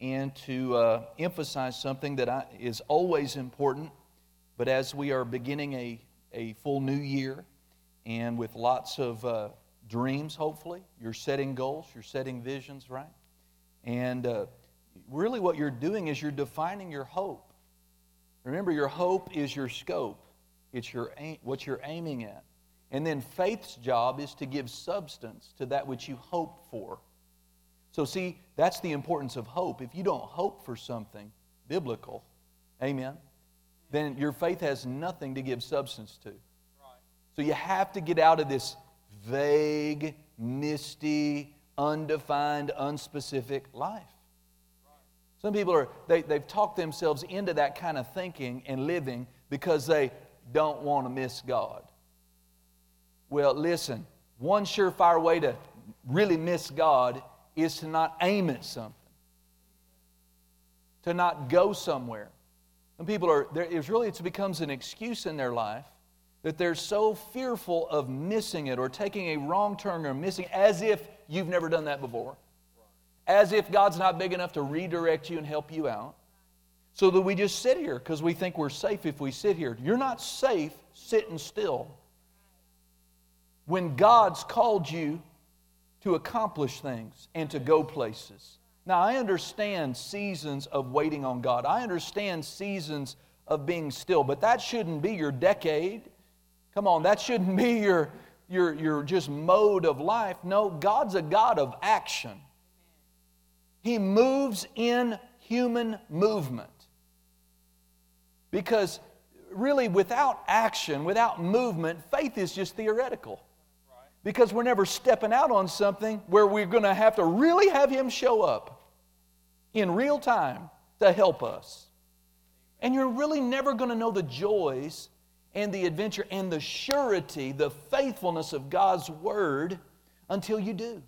and to uh, emphasize something that I, is always important. But as we are beginning a, a full new year and with lots of uh, dreams, hopefully, you're setting goals, you're setting visions, right? And uh, really, what you're doing is you're defining your hope. Remember, your hope is your scope, it's your aim, what you're aiming at. And then faith's job is to give substance to that which you hope for. So, see, that's the importance of hope. If you don't hope for something biblical, amen, then your faith has nothing to give substance to. So, you have to get out of this vague, misty, undefined, unspecific life. Some people are, they, they've talked themselves into that kind of thinking and living because they don't want to miss God. Well, listen, one surefire way to really miss God is to not aim at something, to not go somewhere. And people are, there, it's really, it becomes an excuse in their life that they're so fearful of missing it or taking a wrong turn or missing as if you've never done that before. As if God's not big enough to redirect you and help you out. So that we just sit here because we think we're safe if we sit here. You're not safe sitting still. When God's called you to accomplish things and to go places. Now, I understand seasons of waiting on God. I understand seasons of being still, but that shouldn't be your decade. Come on, that shouldn't be your, your, your just mode of life. No, God's a God of action. He moves in human movement. Because really, without action, without movement, faith is just theoretical because we're never stepping out on something where we're going to have to really have Him show up in real time to help us. And you're really never going to know the joys and the adventure and the surety, the faithfulness of God's Word until you do.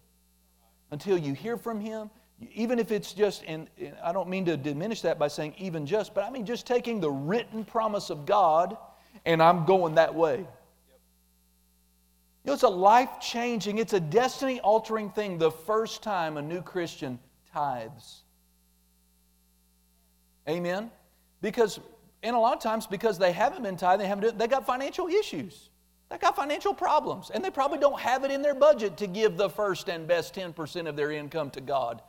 Until you hear from Him. Even if it's just, and I don't mean to diminish that by saying even just, but I mean just taking the written promise of God and I'm going that way. You know, it's a life changing, it's a destiny altering thing the first time a new Christian tithes. Amen? Because, and a lot of times, because they haven't been tithing, they, haven't, they got financial issues. They got financial problems, and they probably don't have it in their budget to give the first and best 10% of their income to God.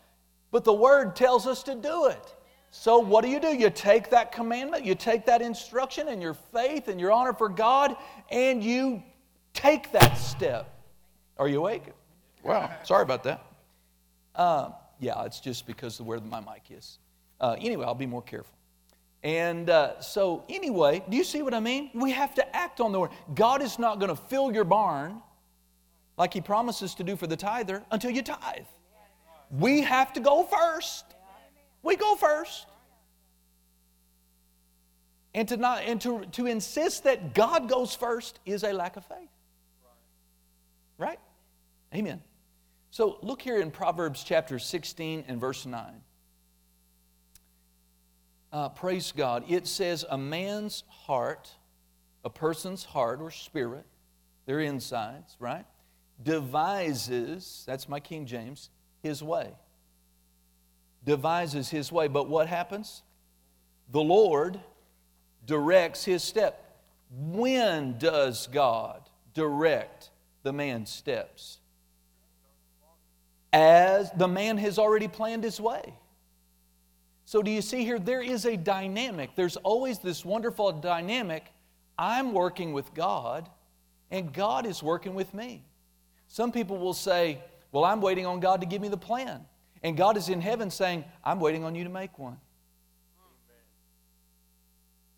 But the Word tells us to do it. So, what do you do? You take that commandment, you take that instruction and your faith and your honor for God, and you Take that step. Are you awake? Wow, sorry about that. Uh, yeah, it's just because of where my mic is. Uh, anyway, I'll be more careful. And uh, so, anyway, do you see what I mean? We have to act on the word. God is not going to fill your barn like He promises to do for the tither until you tithe. We have to go first. We go first. And to not and to, to insist that God goes first is a lack of faith. Right? Amen. So look here in Proverbs chapter 16 and verse 9. Uh, praise God. It says, A man's heart, a person's heart or spirit, their insides, right, devises, that's my King James, his way. Devises his way. But what happens? The Lord directs his step. When does God direct the man's steps. As the man has already planned his way. So, do you see here? There is a dynamic. There's always this wonderful dynamic. I'm working with God, and God is working with me. Some people will say, Well, I'm waiting on God to give me the plan. And God is in heaven saying, I'm waiting on you to make one.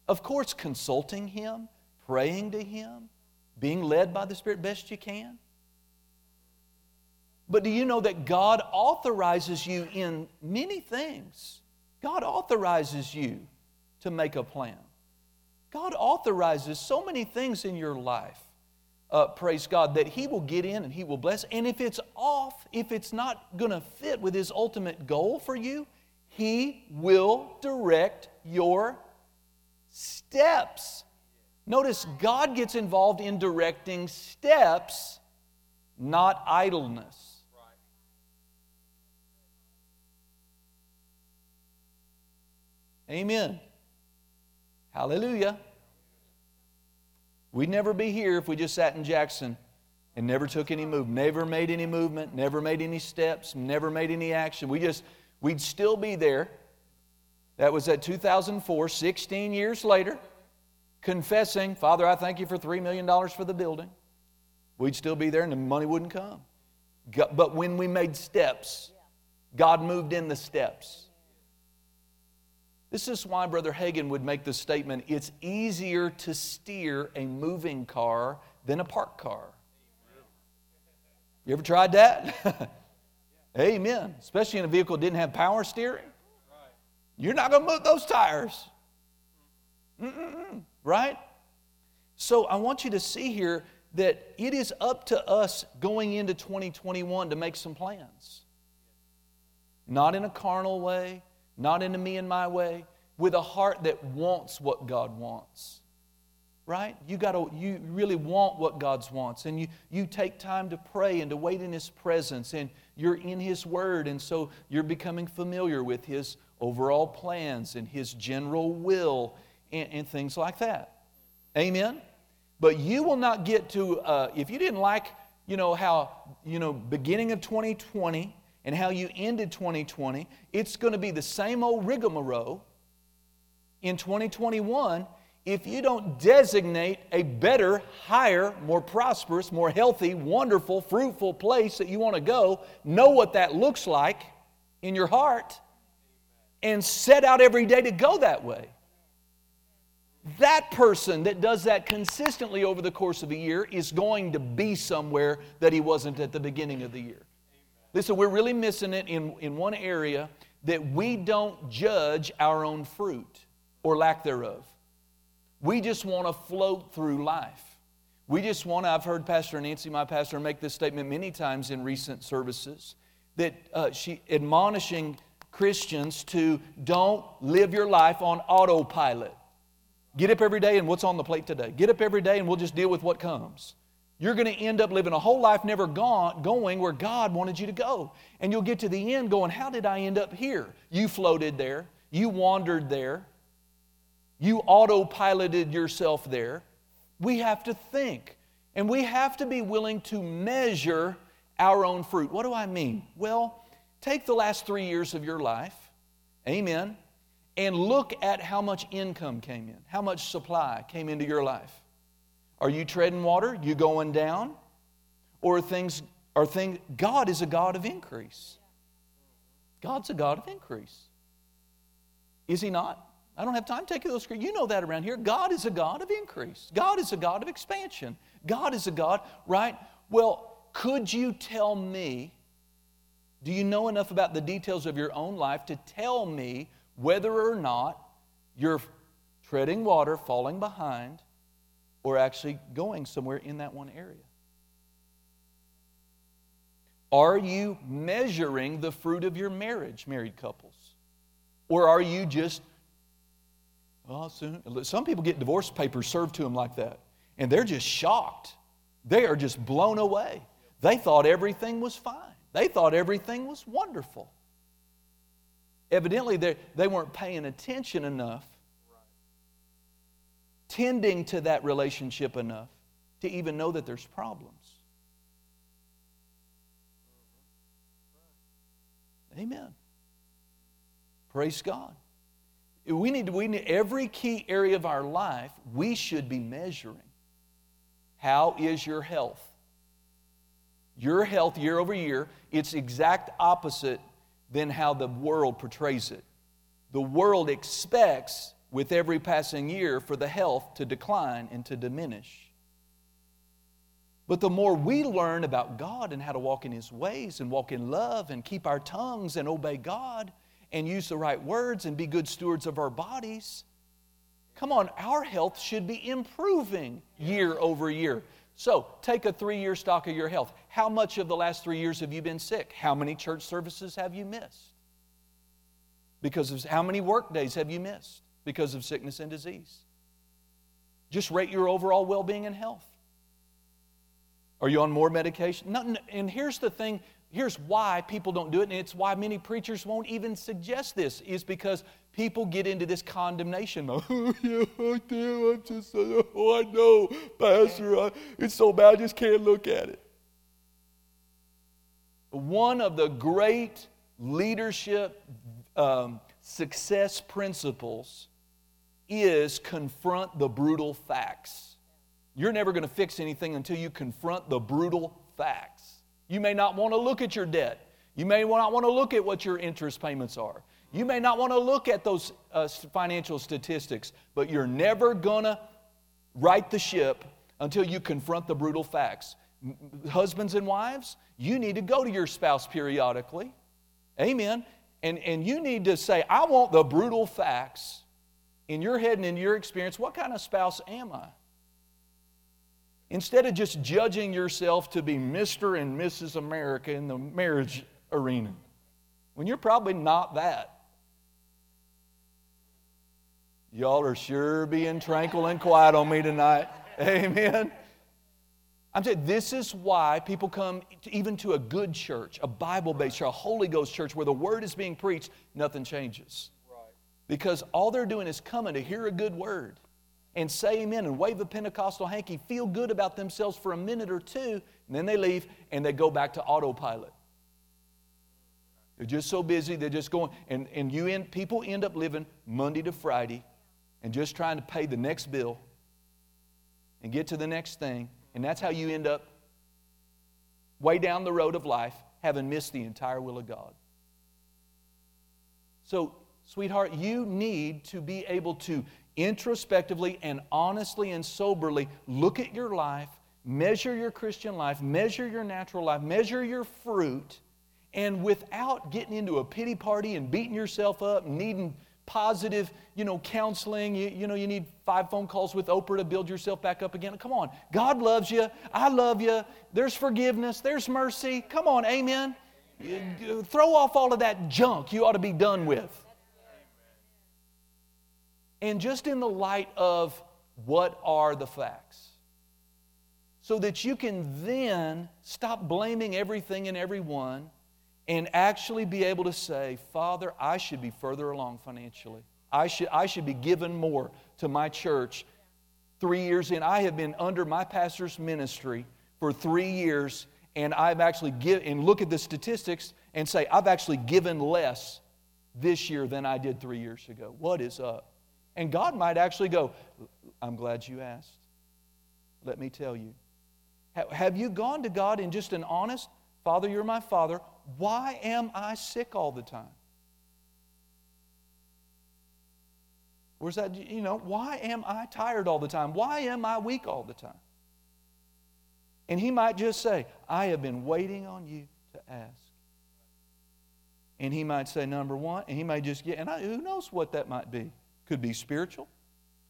Of course, consulting Him, praying to Him, being led by the Spirit best you can. But do you know that God authorizes you in many things? God authorizes you to make a plan. God authorizes so many things in your life, uh, praise God, that He will get in and He will bless. And if it's off, if it's not going to fit with His ultimate goal for you, He will direct your steps. Notice God gets involved in directing steps, not idleness. Amen. Hallelujah. We'd never be here if we just sat in Jackson and never took any move, never made any movement, never made any steps, never made any action. We just, we'd still be there. That was at 2004, 16 years later, confessing, Father, I thank you for $3 million for the building. We'd still be there and the money wouldn't come. But when we made steps, God moved in the steps. This is why Brother Hagin would make the statement it's easier to steer a moving car than a parked car. You ever tried that? Amen. Especially in a vehicle that didn't have power steering. You're not going to move those tires. Mm-mm-mm. Right? So I want you to see here that it is up to us going into 2021 to make some plans. Not in a carnal way, not in a me and my way, with a heart that wants what God wants. Right? You got to you really want what God wants and you you take time to pray and to wait in his presence and you're in his word and so you're becoming familiar with his overall plans and his general will and, and things like that. Amen. But you will not get to, uh, if you didn't like, you know, how, you know, beginning of 2020 and how you ended 2020, it's going to be the same old rigmarole in 2021 if you don't designate a better, higher, more prosperous, more healthy, wonderful, fruitful place that you want to go, know what that looks like in your heart, and set out every day to go that way. That person that does that consistently over the course of a year is going to be somewhere that he wasn't at the beginning of the year. Listen, we're really missing it in, in one area that we don't judge our own fruit or lack thereof. We just want to float through life. We just want to, I've heard Pastor Nancy, my pastor, make this statement many times in recent services that uh, she admonishing Christians to don't live your life on autopilot. Get up every day and what's on the plate today? Get up every day and we'll just deal with what comes. You're going to end up living a whole life never gone, going where God wanted you to go. And you'll get to the end going, How did I end up here? You floated there. You wandered there. You autopiloted yourself there. We have to think. And we have to be willing to measure our own fruit. What do I mean? Well, take the last three years of your life. Amen and look at how much income came in, how much supply came into your life. Are you treading water? You going down? Or things are things God is a God of increase. God's a God of increase. Is he not? I don't have time to take those You know that around here. God is a God of increase. God is a God of expansion. God is a God, right? Well, could you tell me? Do you know enough about the details of your own life to tell me whether or not you're treading water, falling behind, or actually going somewhere in that one area. Are you measuring the fruit of your marriage, married couples? Or are you just, well, soon, some people get divorce papers served to them like that, and they're just shocked. They are just blown away. They thought everything was fine, they thought everything was wonderful. Evidently, they, weren't paying attention enough, tending to that relationship enough to even know that there's problems. Amen. Praise God. We need, to, we need every key area of our life, we should be measuring. How is your health? Your health year over year, it's exact opposite than how the world portrays it. The world expects, with every passing year, for the health to decline and to diminish. But the more we learn about God and how to walk in His ways and walk in love and keep our tongues and obey God and use the right words and be good stewards of our bodies, come on, our health should be improving year over year. So, take a three year stock of your health. How much of the last three years have you been sick? How many church services have you missed? Because of how many work days have you missed because of sickness and disease? Just rate your overall well being and health. Are you on more medication? No, and here's the thing here's why people don't do it, and it's why many preachers won't even suggest this, is because people get into this condemnation mode. oh, I do. I'm just, oh, I know, Pastor. I, it's so bad, I just can't look at it. One of the great leadership um, success principles is confront the brutal facts. You're never going to fix anything until you confront the brutal facts. You may not want to look at your debt. You may not want to look at what your interest payments are. You may not want to look at those uh, financial statistics, but you're never going to right the ship until you confront the brutal facts. Husbands and wives, you need to go to your spouse periodically. Amen. And, and you need to say, I want the brutal facts in your head and in your experience. What kind of spouse am I? Instead of just judging yourself to be Mr. and Mrs. America in the marriage arena, when you're probably not that. Y'all are sure being tranquil and quiet on me tonight. Amen. I'm saying this is why people come to, even to a good church, a Bible based church, a Holy Ghost church where the word is being preached, nothing changes. Right. Because all they're doing is coming to hear a good word and say amen and wave a Pentecostal hanky, feel good about themselves for a minute or two, and then they leave and they go back to autopilot. They're just so busy, they're just going, and, and you end, people end up living Monday to Friday and just trying to pay the next bill and get to the next thing. And that's how you end up way down the road of life having missed the entire will of God. So, sweetheart, you need to be able to introspectively and honestly and soberly look at your life, measure your Christian life, measure your natural life, measure your fruit, and without getting into a pity party and beating yourself up, needing positive, you know, counseling. You, you know, you need five phone calls with Oprah to build yourself back up again. Come on. God loves you. I love you. There's forgiveness. There's mercy. Come on. Amen. You, throw off all of that junk you ought to be done with. And just in the light of what are the facts? So that you can then stop blaming everything and everyone and actually be able to say, Father, I should be further along financially. I should, I should be given more to my church. Three years in, I have been under my pastor's ministry for three years, and I've actually given, and look at the statistics and say, I've actually given less this year than I did three years ago. What is up? And God might actually go, I'm glad you asked. Let me tell you. Have you gone to God in just an honest, Father, you're my Father. Why am I sick all the time? Where's that, you know, why am I tired all the time? Why am I weak all the time? And he might just say, I have been waiting on you to ask. And he might say, number one, and he might just get, and I, who knows what that might be? Could be spiritual,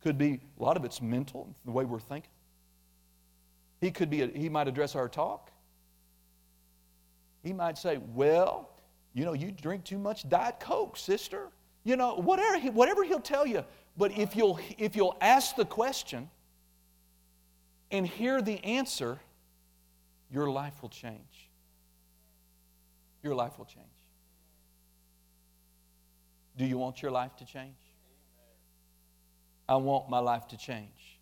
could be, a lot of it's mental, the way we're thinking. He could be, a, he might address our talk. He might say, Well, you know, you drink too much Diet Coke, sister. You know, whatever, he, whatever he'll tell you. But if you'll, if you'll ask the question and hear the answer, your life will change. Your life will change. Do you want your life to change? I want my life to change.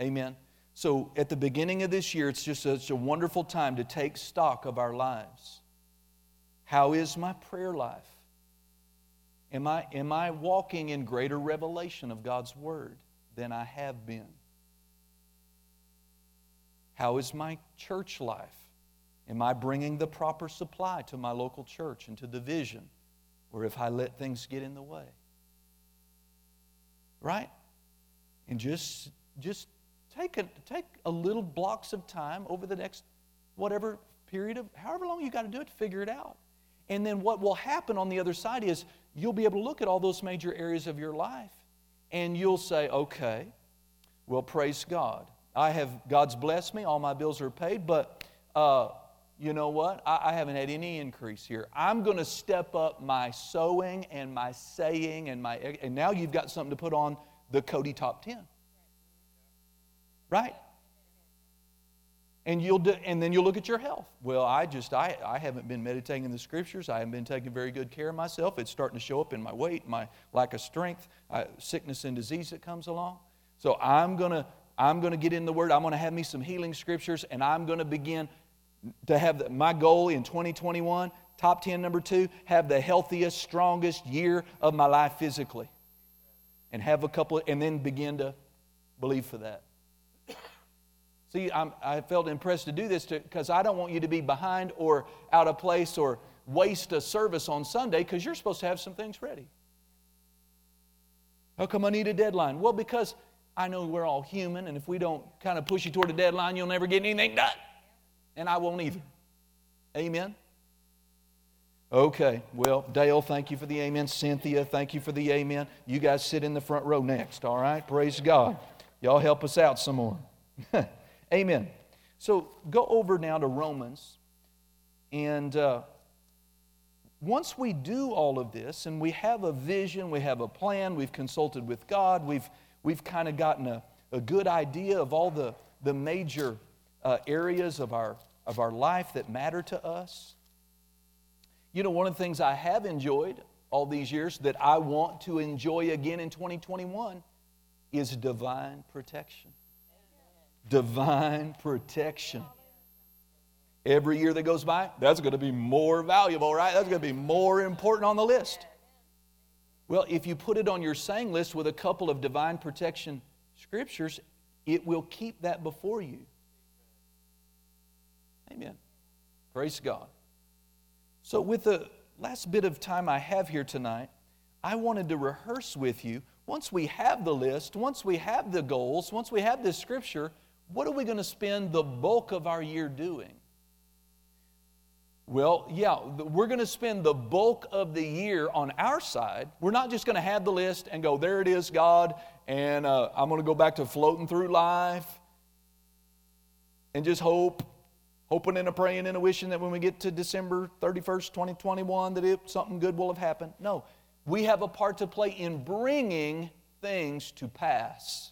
Amen. So at the beginning of this year, it's just such a wonderful time to take stock of our lives. How is my prayer life? Am I, am I walking in greater revelation of God's Word than I have been? How is my church life? Am I bringing the proper supply to my local church and to the vision? Or if I let things get in the way? Right? And just, just take a, take a little blocks of time over the next whatever period of however long you got to do it to figure it out. And then what will happen on the other side is you'll be able to look at all those major areas of your life and you'll say, okay, well, praise God. I have, God's blessed me, all my bills are paid, but uh, you know what? I, I haven't had any increase here. I'm going to step up my sowing and my saying and my, and now you've got something to put on the Cody top 10. Right? and you'll do, and then you'll look at your health. Well, I just I, I haven't been meditating in the scriptures. I haven't been taking very good care of myself. It's starting to show up in my weight, my lack of strength, uh, sickness and disease that comes along. So I'm gonna I'm gonna get in the Word. I'm gonna have me some healing scriptures, and I'm gonna begin to have the, my goal in 2021. Top 10, number two, have the healthiest, strongest year of my life physically, and have a couple, and then begin to believe for that. See, I'm, i felt impressed to do this because I don't want you to be behind or out of place or waste a service on Sunday because you're supposed to have some things ready. How come I need a deadline? Well, because I know we're all human, and if we don't kind of push you toward a deadline, you'll never get anything done. And I won't either. Amen? Okay, well, Dale, thank you for the amen. Cynthia, thank you for the amen. You guys sit in the front row next, all right? Praise God. Y'all help us out some more. Amen. So go over now to Romans. And uh, once we do all of this and we have a vision, we have a plan, we've consulted with God, we've, we've kind of gotten a, a good idea of all the, the major uh, areas of our, of our life that matter to us. You know, one of the things I have enjoyed all these years that I want to enjoy again in 2021 is divine protection divine protection. Every year that goes by, that's going to be more valuable, right? That's going to be more important on the list. Well, if you put it on your saying list with a couple of divine protection scriptures, it will keep that before you. Amen. Praise God. So, with the last bit of time I have here tonight, I wanted to rehearse with you. Once we have the list, once we have the goals, once we have this scripture, what are we going to spend the bulk of our year doing? Well, yeah, we're going to spend the bulk of the year on our side. We're not just going to have the list and go, there it is, God, and uh, I'm going to go back to floating through life and just hope, hoping and a praying and a wishing that when we get to December 31st, 2021, that it, something good will have happened. No, we have a part to play in bringing things to pass.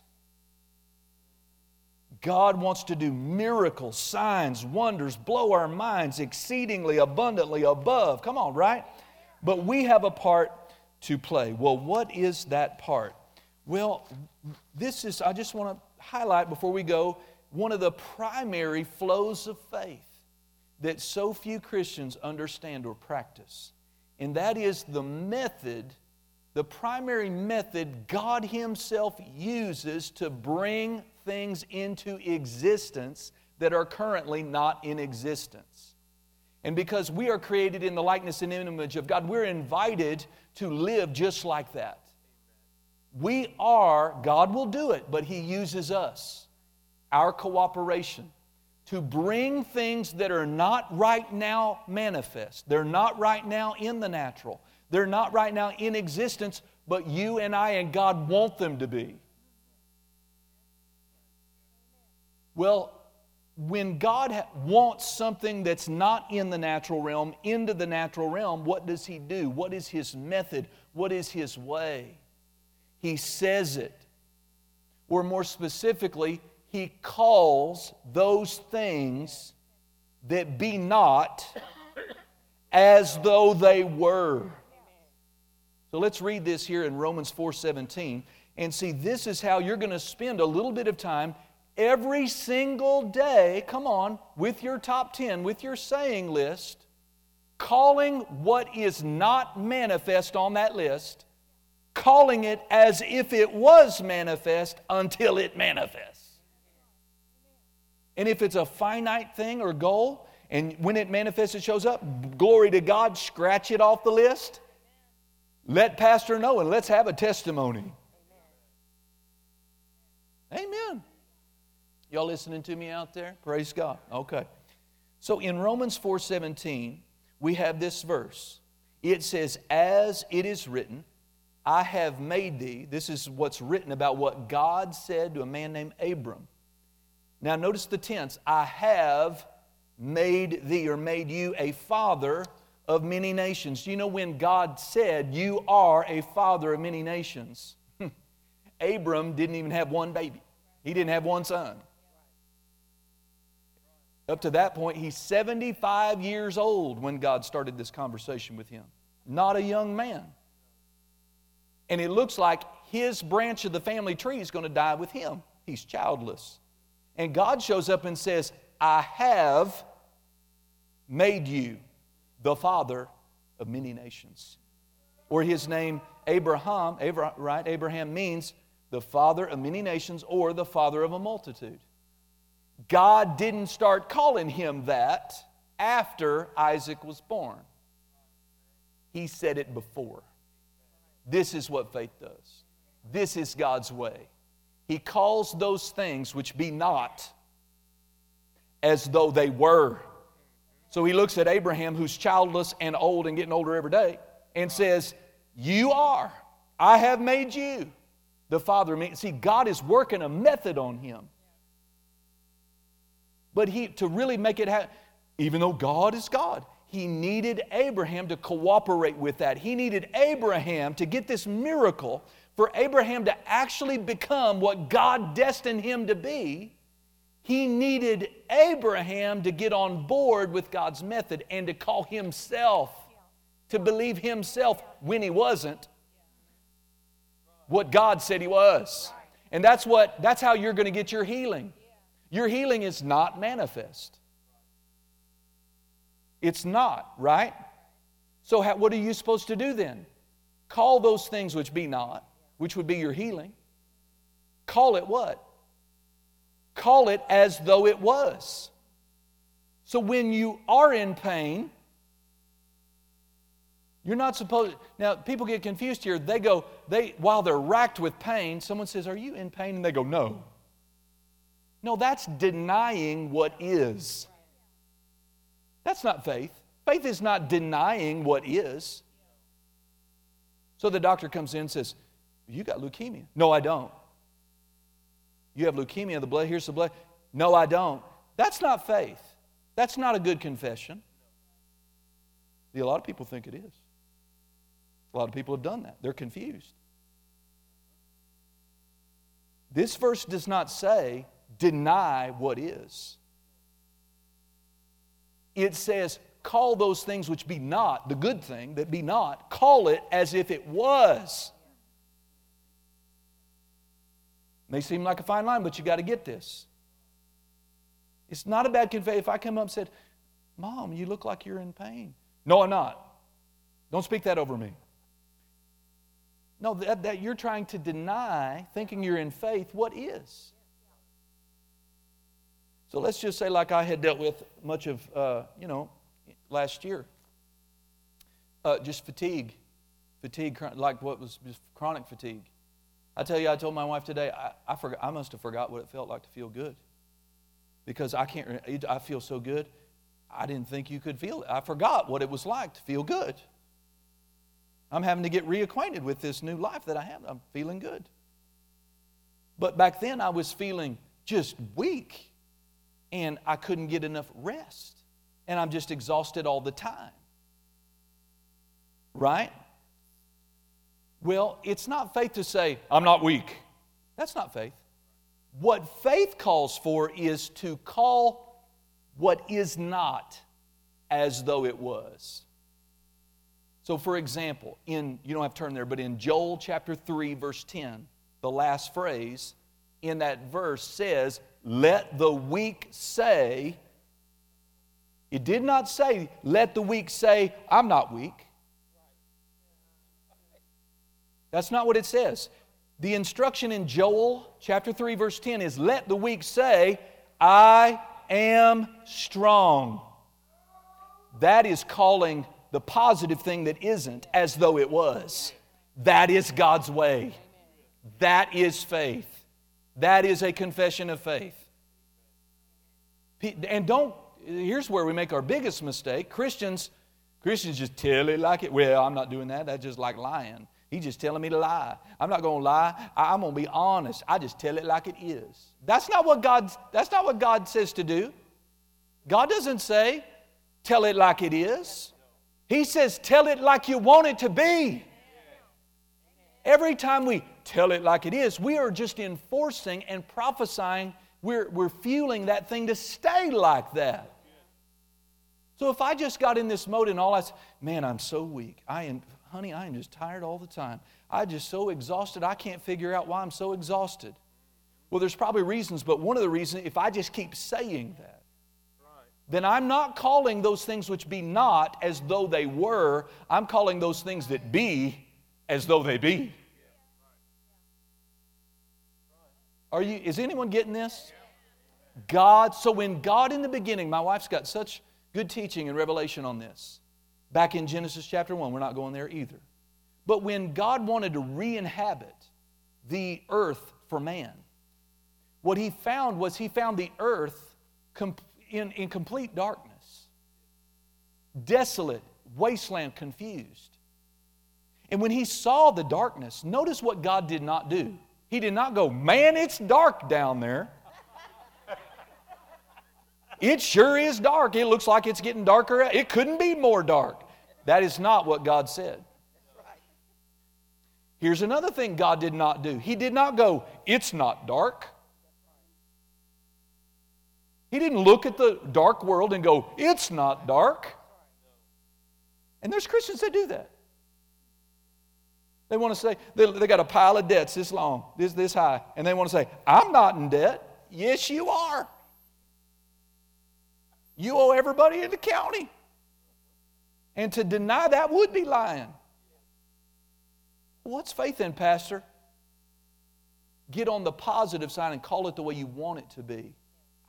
God wants to do miracles, signs, wonders, blow our minds exceedingly abundantly above. Come on, right? But we have a part to play. Well, what is that part? Well, this is, I just want to highlight before we go, one of the primary flows of faith that so few Christians understand or practice. And that is the method, the primary method God Himself uses to bring things into existence that are currently not in existence. And because we are created in the likeness and image of God, we're invited to live just like that. We are, God will do it, but He uses us, our cooperation, to bring things that are not right now manifest. They're not right now in the natural, they're not right now in existence, but you and I and God want them to be. Well, when God wants something that's not in the natural realm into the natural realm, what does He do? What is His method? What is His way? He says it. Or more specifically, He calls those things that be not as though they were. So let's read this here in Romans 4:17 and see this is how you're going to spend a little bit of time every single day, come on, with your top 10, with your saying list, calling what is not manifest on that list, calling it as if it was manifest until it manifests. And if it's a finite thing or goal, and when it manifests, it shows up, glory to God, scratch it off the list. Let Pastor know and let's have a testimony. Amen. Y'all listening to me out there? Praise God. Okay. So in Romans 4:17, we have this verse. It says, "As it is written, I have made thee." This is what's written about what God said to a man named Abram. Now notice the tense. I have made thee or made you a father of many nations. Do you know when God said, You are a father of many nations? Abram didn't even have one baby, he didn't have one son. Up to that point, he's 75 years old when God started this conversation with him. Not a young man. And it looks like his branch of the family tree is going to die with him. He's childless. And God shows up and says, I have made you the father of many nations. Or his name, Abraham, Abraham, right? Abraham means the father of many nations or the father of a multitude. God didn't start calling him that after Isaac was born. He said it before. This is what faith does. This is God's way. He calls those things which be not as though they were. So he looks at Abraham, who's childless and old and getting older every day, and says, You are. I have made you the father. See, God is working a method on him. But he, to really make it happen, even though God is God, he needed Abraham to cooperate with that. He needed Abraham to get this miracle for Abraham to actually become what God destined him to be. He needed Abraham to get on board with God's method and to call himself, to believe himself when he wasn't what God said he was. And that's what that's how you're going to get your healing. Your healing is not manifest. It's not, right? So, how, what are you supposed to do then? Call those things which be not, which would be your healing. Call it what? Call it as though it was. So, when you are in pain, you're not supposed now people get confused here. They go, they while they're racked with pain, someone says, Are you in pain? And they go, No. No, that's denying what is. That's not faith. Faith is not denying what is. So the doctor comes in and says, You got leukemia. No, I don't. You have leukemia, the blood, here's the blood. No, I don't. That's not faith. That's not a good confession. See, a lot of people think it is. A lot of people have done that. They're confused. This verse does not say deny what is. It says, call those things which be not, the good thing that be not, call it as if it was. May seem like a fine line, but you got to get this. It's not a bad confession. If I come up and said, Mom, you look like you're in pain. No, I'm not. Don't speak that over me. No, that, that you're trying to deny, thinking you're in faith, what is. So let's just say, like I had dealt with much of, uh, you know, last year, uh, just fatigue, fatigue, like what was just chronic fatigue. I tell you, I told my wife today, I, I, forgot, I must have forgot what it felt like to feel good. Because I can't, I feel so good, I didn't think you could feel it. I forgot what it was like to feel good. I'm having to get reacquainted with this new life that I have. I'm feeling good. But back then, I was feeling just weak and I couldn't get enough rest. And I'm just exhausted all the time. Right? Well, it's not faith to say, I'm not weak. That's not faith. What faith calls for is to call what is not as though it was. So, for example, in, you don't have to turn there, but in Joel chapter 3, verse 10, the last phrase in that verse says, let the weak say, it did not say, let the weak say, I'm not weak. That's not what it says. The instruction in Joel chapter 3, verse 10 is, let the weak say, I am strong. That is calling the positive thing that isn't as though it was. That is God's way. That is faith. That is a confession of faith. And don't, here's where we make our biggest mistake. Christians, Christians just tell it like it. Well, I'm not doing that. That's just like lying. He's just telling me to lie. I'm not going to lie. I'm going to be honest. I just tell it like it is. That's not what God, that's not what God says to do. God doesn't say, tell it like it is. He says, tell it like you want it to be. Every time we tell it like it is, we are just enforcing and prophesying we're, we're fueling that thing to stay like that. So if I just got in this mode and all I said, man, I'm so weak. I am, honey, I am just tired all the time. I'm just so exhausted, I can't figure out why I'm so exhausted. Well, there's probably reasons, but one of the reasons, if I just keep saying that, then I'm not calling those things which be not as though they were. I'm calling those things that be as though they be. Are you, is anyone getting this? God, so when God in the beginning, my wife's got such good teaching and revelation on this. Back in Genesis chapter 1, we're not going there either. But when God wanted to re inhabit the earth for man, what he found was he found the earth in, in complete darkness, desolate, wasteland, confused. And when he saw the darkness, notice what God did not do. He did not go, Man, it's dark down there. It sure is dark. It looks like it's getting darker. It couldn't be more dark. That is not what God said. Here's another thing God did not do He did not go, It's not dark. He didn't look at the dark world and go, It's not dark. And there's Christians that do that. They want to say, they, they got a pile of debts this long, this, this high, and they want to say, I'm not in debt. Yes, you are. You owe everybody in the county. And to deny that would be lying. What's faith in, Pastor? Get on the positive side and call it the way you want it to be.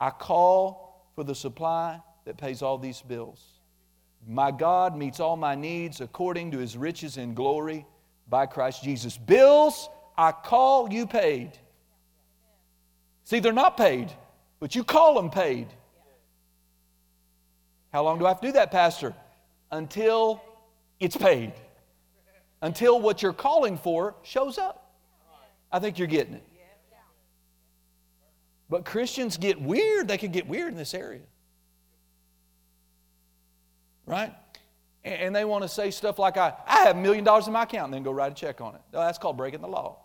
I call for the supply that pays all these bills. My God meets all my needs according to his riches and glory by Christ Jesus. Bills, I call you paid. See, they're not paid, but you call them paid. How long do I have to do that, Pastor? Until it's paid. Until what you're calling for shows up. I think you're getting it. But Christians get weird. They can get weird in this area. Right? And they want to say stuff like, I, I have a million dollars in my account, and then go write a check on it. No, that's called breaking the law.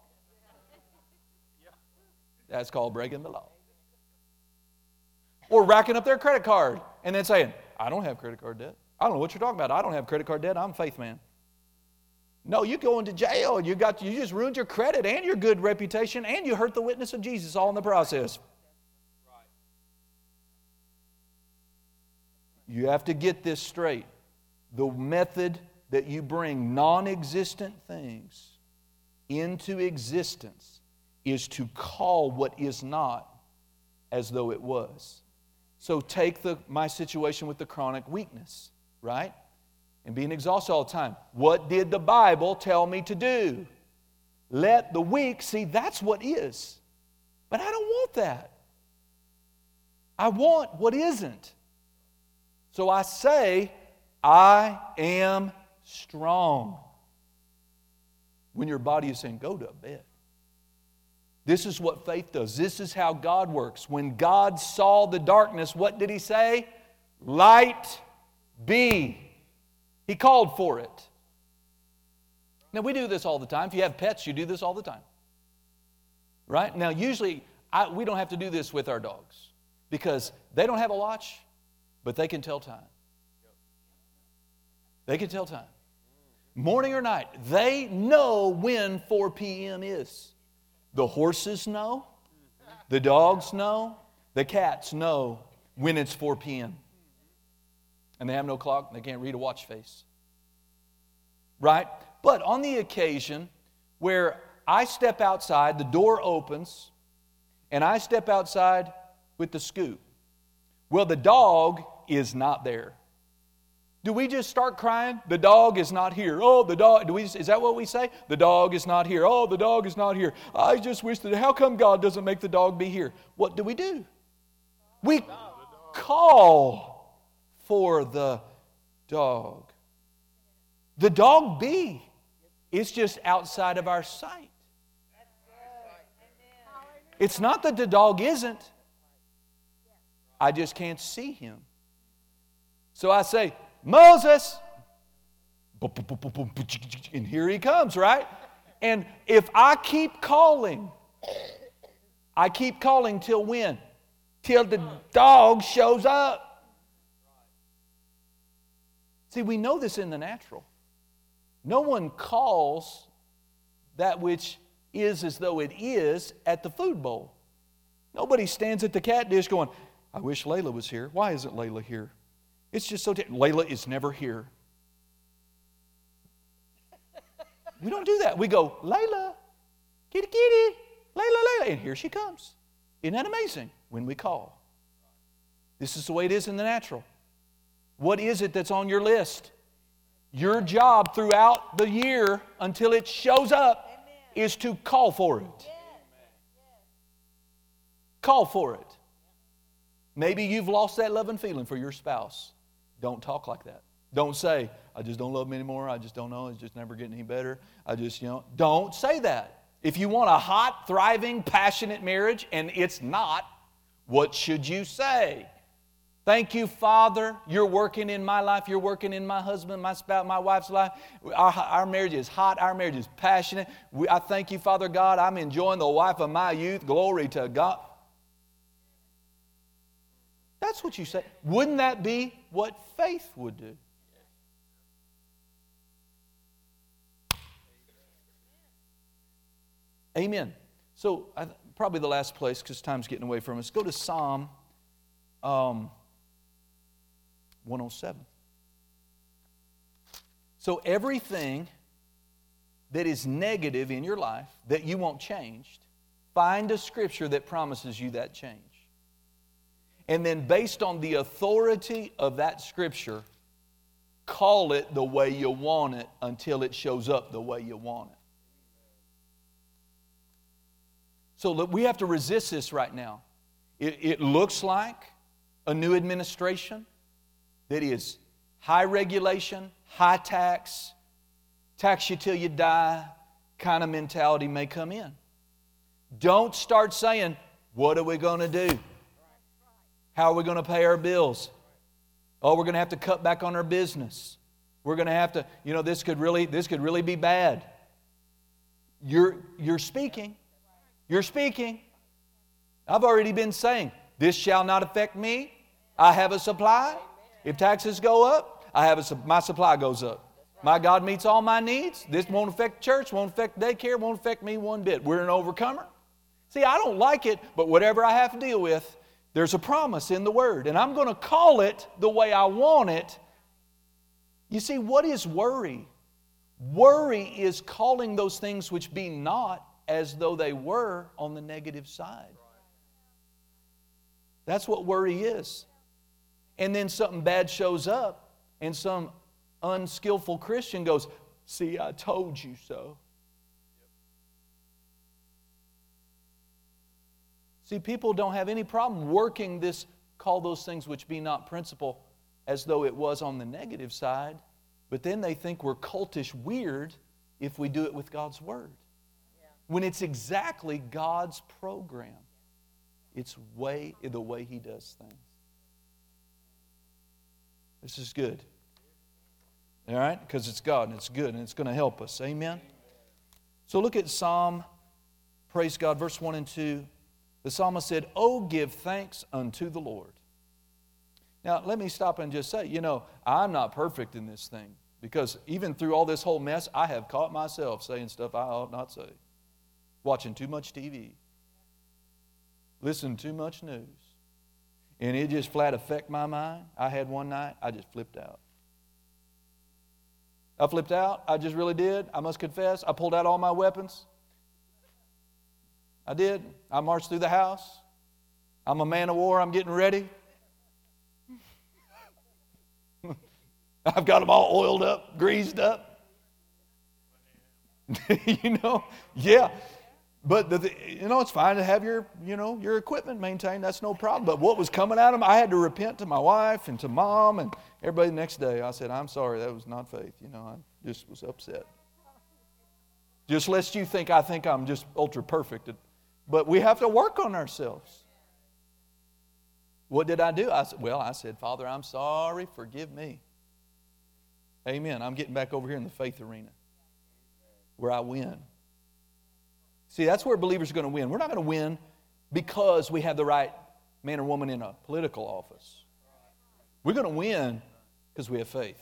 That's called breaking the law. Or racking up their credit card and then saying, I don't have credit card debt. I don't know what you're talking about. I don't have credit card debt. I'm faith man. No, you're going to jail. You, got, you just ruined your credit and your good reputation, and you hurt the witness of Jesus all in the process. You have to get this straight. The method that you bring non existent things into existence is to call what is not as though it was. So take the, my situation with the chronic weakness, right? And being exhausted all the time. What did the Bible tell me to do? Let the weak see that's what is. But I don't want that. I want what isn't. So I say, I am strong. When your body is saying, go to bed. This is what faith does. This is how God works. When God saw the darkness, what did He say? Light be. He called for it. Now, we do this all the time. If you have pets, you do this all the time. Right? Now, usually, I, we don't have to do this with our dogs because they don't have a watch, but they can tell time. They can tell time. Morning or night, they know when 4 p.m. is. The horses know, the dogs know, the cats know when it's 4 p.m. And they have no clock, they can't read a watch face. Right? But on the occasion where I step outside, the door opens, and I step outside with the scoop. Well, the dog is not there. Do we just start crying? The dog is not here. Oh, the dog. Do we, is that what we say? The dog is not here. Oh, the dog is not here. I just wish that. How come God doesn't make the dog be here? What do we do? We call for the dog. The dog be. It's just outside of our sight. It's not that the dog isn't. I just can't see him. So I say, Moses. And here he comes, right? And if I keep calling, I keep calling till when? till the dog shows up. See, we know this in the natural. No one calls that which is as though it is at the food bowl. Nobody stands at the cat dish going, I wish Layla was here. Why isn't Layla here? It's just so. T- Layla is never here. We don't do that. We go, Layla, kitty, kitty, Layla, Layla. And here she comes. Isn't that amazing when we call? This is the way it is in the natural. What is it that's on your list? Your job throughout the year until it shows up is to call for it. Call for it. Maybe you've lost that love and feeling for your spouse. Don't talk like that. Don't say, I just don't love him anymore. I just don't know. It's just never getting any better. I just, you know, don't say that. If you want a hot, thriving, passionate marriage and it's not, what should you say? Thank you, Father. You're working in my life. You're working in my husband, my spouse, my wife's life. Our, our marriage is hot. Our marriage is passionate. We, I thank you, Father God. I'm enjoying the wife of my youth. Glory to God. That's what you say. Wouldn't that be what faith would do? Amen. So, I, probably the last place because time's getting away from us. Go to Psalm um, 107. So, everything that is negative in your life that you want changed, find a scripture that promises you that change. And then, based on the authority of that scripture, call it the way you want it until it shows up the way you want it. So look, we have to resist this right now. It, it looks like a new administration that is high regulation, high tax, tax you till you die kind of mentality may come in. Don't start saying, What are we going to do? How are we going to pay our bills? Oh, we're going to have to cut back on our business. We're going to have to, you know, this could really, this could really be bad. You're, you're speaking. You're speaking. I've already been saying, this shall not affect me. I have a supply. If taxes go up, I have a, my supply goes up. My God meets all my needs. This won't affect church, won't affect daycare, won't affect me one bit. We're an overcomer. See, I don't like it, but whatever I have to deal with, there's a promise in the Word, and I'm going to call it the way I want it. You see, what is worry? Worry is calling those things which be not as though they were on the negative side. That's what worry is. And then something bad shows up, and some unskillful Christian goes, See, I told you so. See, people don't have any problem working this, call those things which be not principle, as though it was on the negative side, but then they think we're cultish weird if we do it with God's Word when it's exactly God's program. It's way the way He does things. This is good. All right? Because it's God and it's good and it's going to help us. Amen? So look at Psalm, praise God, verse 1 and 2. The psalmist said, Oh, give thanks unto the Lord. Now, let me stop and just say, you know, I'm not perfect in this thing because even through all this whole mess, I have caught myself saying stuff I ought not say watching too much TV, listening too much news, and it just flat affect my mind. I had one night, I just flipped out. I flipped out. I just really did. I must confess. I pulled out all my weapons. I did. I marched through the house. I'm a man of war. I'm getting ready. I've got them all oiled up, greased up. you know, yeah. But the, you know, it's fine to have your, you know, your equipment maintained. That's no problem. But what was coming out of them, I had to repent to my wife and to mom and everybody the next day. I said, I'm sorry, that was not faith. You know, I just was upset. Just lest you think I think I'm just ultra perfect. But we have to work on ourselves. What did I do? I said, well, I said, Father, I'm sorry. Forgive me. Amen. I'm getting back over here in the faith arena where I win. See, that's where believers are going to win. We're not going to win because we have the right man or woman in a political office. We're going to win because we have faith.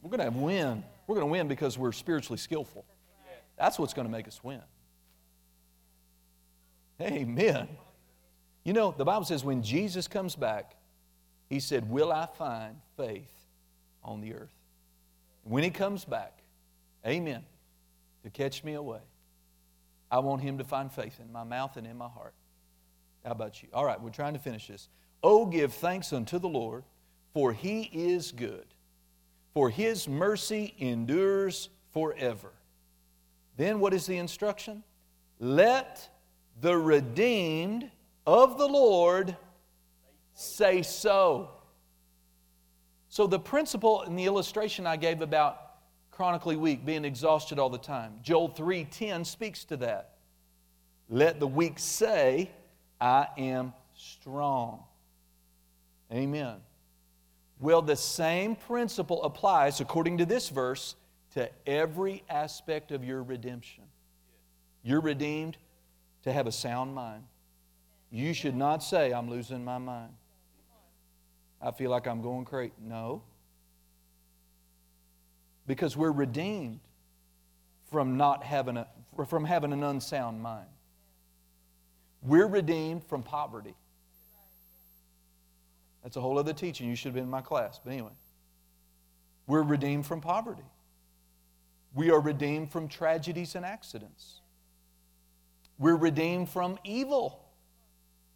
We're going to win. We're going to win because we're spiritually skillful. That's what's going to make us win. Amen. You know, the Bible says when Jesus comes back, he said, Will I find faith on the earth? When he comes back, amen, to catch me away, I want him to find faith in my mouth and in my heart. How about you? All right, we're trying to finish this. Oh, give thanks unto the Lord, for he is good, for his mercy endures forever. Then what is the instruction? Let the redeemed of the Lord say so. So, the principle in the illustration I gave about chronically weak, being exhausted all the time, Joel 3:10 speaks to that. Let the weak say, I am strong. Amen. Well, the same principle applies, according to this verse, to every aspect of your redemption. You're redeemed to have a sound mind. You should not say, I'm losing my mind. I feel like I'm going crazy. No. Because we're redeemed from not having a from having an unsound mind. We're redeemed from poverty. That's a whole other teaching. You should have been in my class. But anyway, we're redeemed from poverty. We are redeemed from tragedies and accidents. We're redeemed from evil.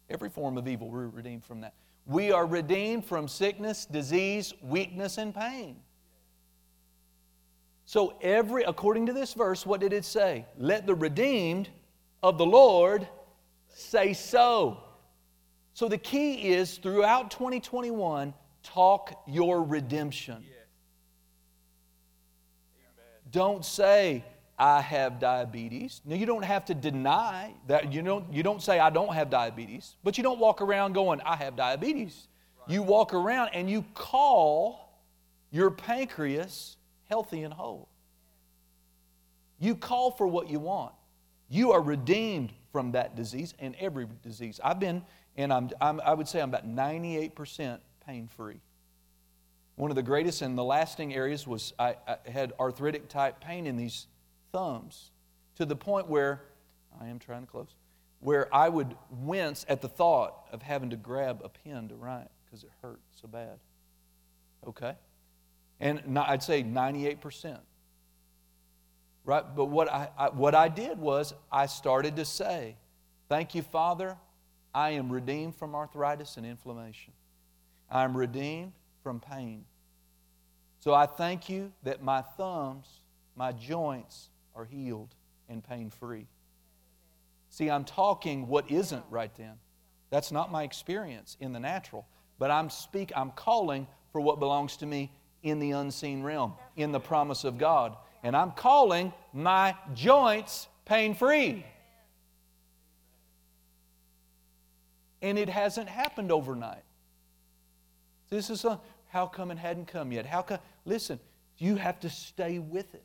Every form of evil, we're redeemed from that. We are redeemed from sickness, disease, weakness, and pain. So, every, according to this verse, what did it say? Let the redeemed of the Lord say so. So, the key is throughout 2021, talk your redemption. Don't say, I have diabetes. Now, you don't have to deny that. You don't, you don't say, I don't have diabetes, but you don't walk around going, I have diabetes. Right. You walk around and you call your pancreas healthy and whole. You call for what you want. You are redeemed from that disease and every disease. I've been, and I'm, I'm i would say I'm about 98% pain free. One of the greatest and the lasting areas was I, I had arthritic type pain in these thumbs to the point where, I am trying to close, where I would wince at the thought of having to grab a pen to write because it hurt so bad. Okay? And I'd say 98%. Right? But what I, I, what I did was I started to say, Thank you, Father. I am redeemed from arthritis and inflammation. I am redeemed from pain. So I thank you that my thumbs, my joints, are healed and pain free. See, I'm talking what isn't right then. That's not my experience in the natural, but I'm speak I'm calling for what belongs to me in the unseen realm, in the promise of God. And I'm calling my joints pain free. And it hasn't happened overnight. This is a how come it hadn't come yet? How come listen, you have to stay with it.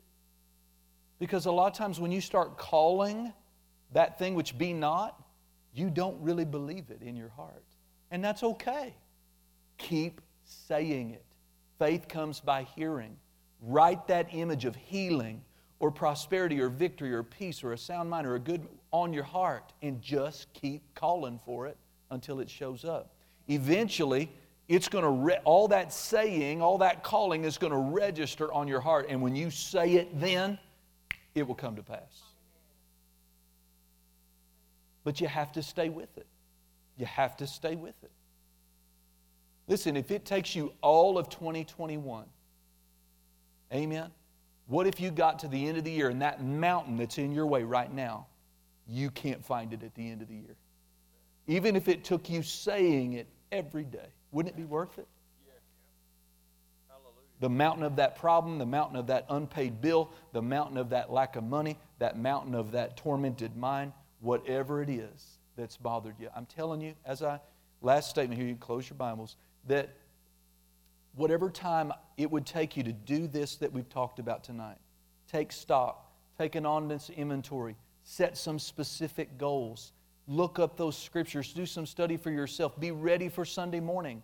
Because a lot of times when you start calling that thing which be not, you don't really believe it in your heart. And that's okay. Keep saying it. Faith comes by hearing. Write that image of healing or prosperity or victory or peace or a sound mind or a good on your heart and just keep calling for it until it shows up. Eventually, it's going to re- all that saying, all that calling is going to register on your heart and when you say it then, it will come to pass. But you have to stay with it. You have to stay with it. Listen, if it takes you all of 2021, amen. What if you got to the end of the year and that mountain that's in your way right now, you can't find it at the end of the year? Even if it took you saying it every day, wouldn't it be worth it? The mountain of that problem, the mountain of that unpaid bill, the mountain of that lack of money, that mountain of that tormented mind, whatever it is that's bothered you. I'm telling you, as I, last statement here, you close your Bibles, that whatever time it would take you to do this that we've talked about tonight, take stock, take an honest inventory, set some specific goals, look up those scriptures, do some study for yourself. Be ready for Sunday morning.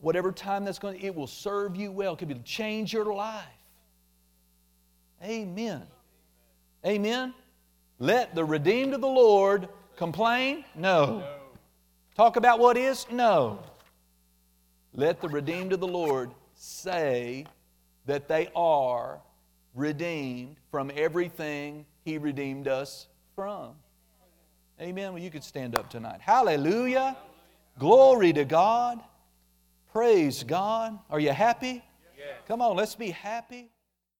Whatever time that's going to, it will serve you well. It could be to change your life. Amen. Amen. Let the redeemed of the Lord complain? No. Talk about what is? No. Let the redeemed of the Lord say that they are redeemed from everything He redeemed us from. Amen. Well, you could stand up tonight. Hallelujah. Glory to God. Praise God. Are you happy? Come on, let's be happy.